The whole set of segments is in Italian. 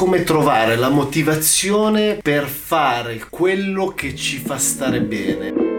come trovare la motivazione per fare quello che ci fa stare bene.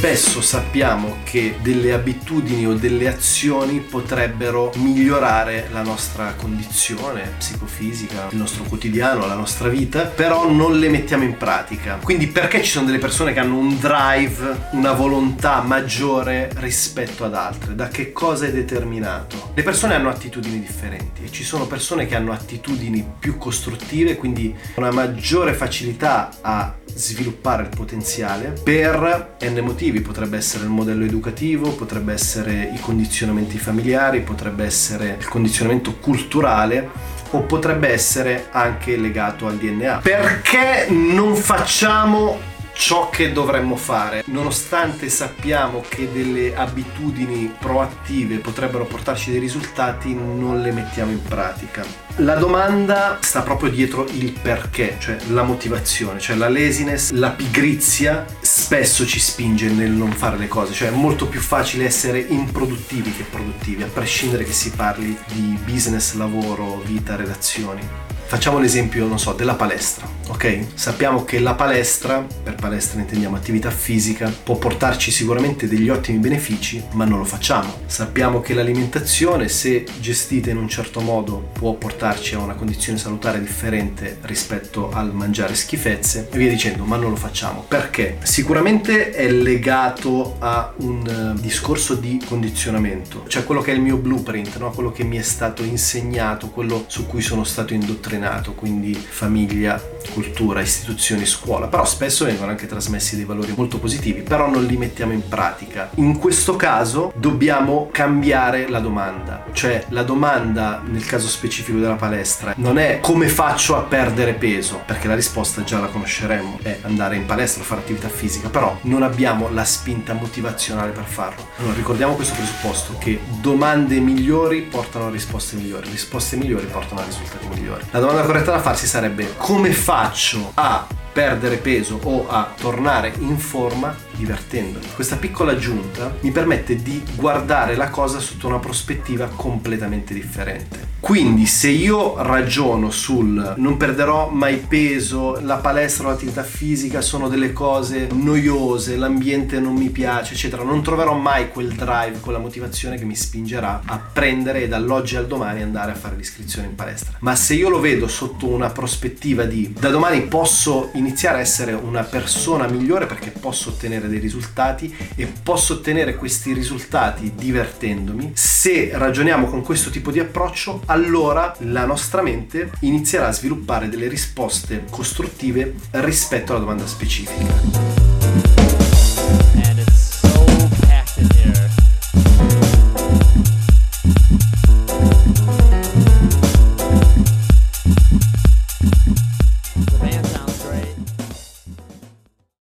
Spesso sappiamo che delle abitudini o delle azioni potrebbero migliorare la nostra condizione psicofisica, il nostro quotidiano, la nostra vita, però non le mettiamo in pratica. Quindi perché ci sono delle persone che hanno un drive, una volontà maggiore rispetto ad altre? Da che cosa è determinato? Le persone hanno attitudini differenti e ci sono persone che hanno attitudini più costruttive, quindi una maggiore facilità a sviluppare il potenziale per n motivi, potrebbe essere il modello educativo, potrebbe essere i condizionamenti familiari, potrebbe essere il condizionamento culturale o potrebbe essere anche legato al DNA. Perché non facciamo ciò che dovremmo fare, nonostante sappiamo che delle abitudini proattive potrebbero portarci dei risultati, non le mettiamo in pratica. La domanda sta proprio dietro il perché, cioè la motivazione, cioè la laziness, la pigrizia spesso ci spinge nel non fare le cose, cioè è molto più facile essere improduttivi che produttivi, a prescindere che si parli di business, lavoro, vita, relazioni. Facciamo l'esempio, non so, della palestra, ok? Sappiamo che la palestra, per palestra intendiamo attività fisica, può portarci sicuramente degli ottimi benefici, ma non lo facciamo. Sappiamo che l'alimentazione, se gestita in un certo modo, può portarci a una condizione salutare differente rispetto al mangiare schifezze e via dicendo, ma non lo facciamo. Perché? Sicuramente è legato a un eh, discorso di condizionamento, cioè quello che è il mio blueprint, no? quello che mi è stato insegnato, quello su cui sono stato indottrinato allenato, quindi famiglia, cultura, istituzioni, scuola, però spesso vengono anche trasmessi dei valori molto positivi, però non li mettiamo in pratica. In questo caso dobbiamo cambiare la domanda, cioè la domanda nel caso specifico della palestra non è come faccio a perdere peso, perché la risposta già la conosceremo, è andare in palestra, fare attività fisica, però non abbiamo la spinta motivazionale per farlo. Allora ricordiamo questo presupposto che domande migliori portano a risposte migliori, risposte migliori portano a risultati migliori. La domanda corretta da farsi sarebbe come faccio? A perdere peso o a tornare in forma divertendomi. Questa piccola aggiunta mi permette di guardare la cosa sotto una prospettiva completamente differente. Quindi se io ragiono sul non perderò mai peso, la palestra o l'attività fisica sono delle cose noiose, l'ambiente non mi piace, eccetera, non troverò mai quel drive, quella motivazione che mi spingerà a prendere e dall'oggi al domani andare a fare l'iscrizione in palestra. Ma se io lo vedo sotto una prospettiva di da domani posso iniziare a essere una persona migliore perché posso ottenere dei risultati e posso ottenere questi risultati divertendomi, se ragioniamo con questo tipo di approccio, allora la nostra mente inizierà a sviluppare delle risposte costruttive rispetto alla domanda specifica.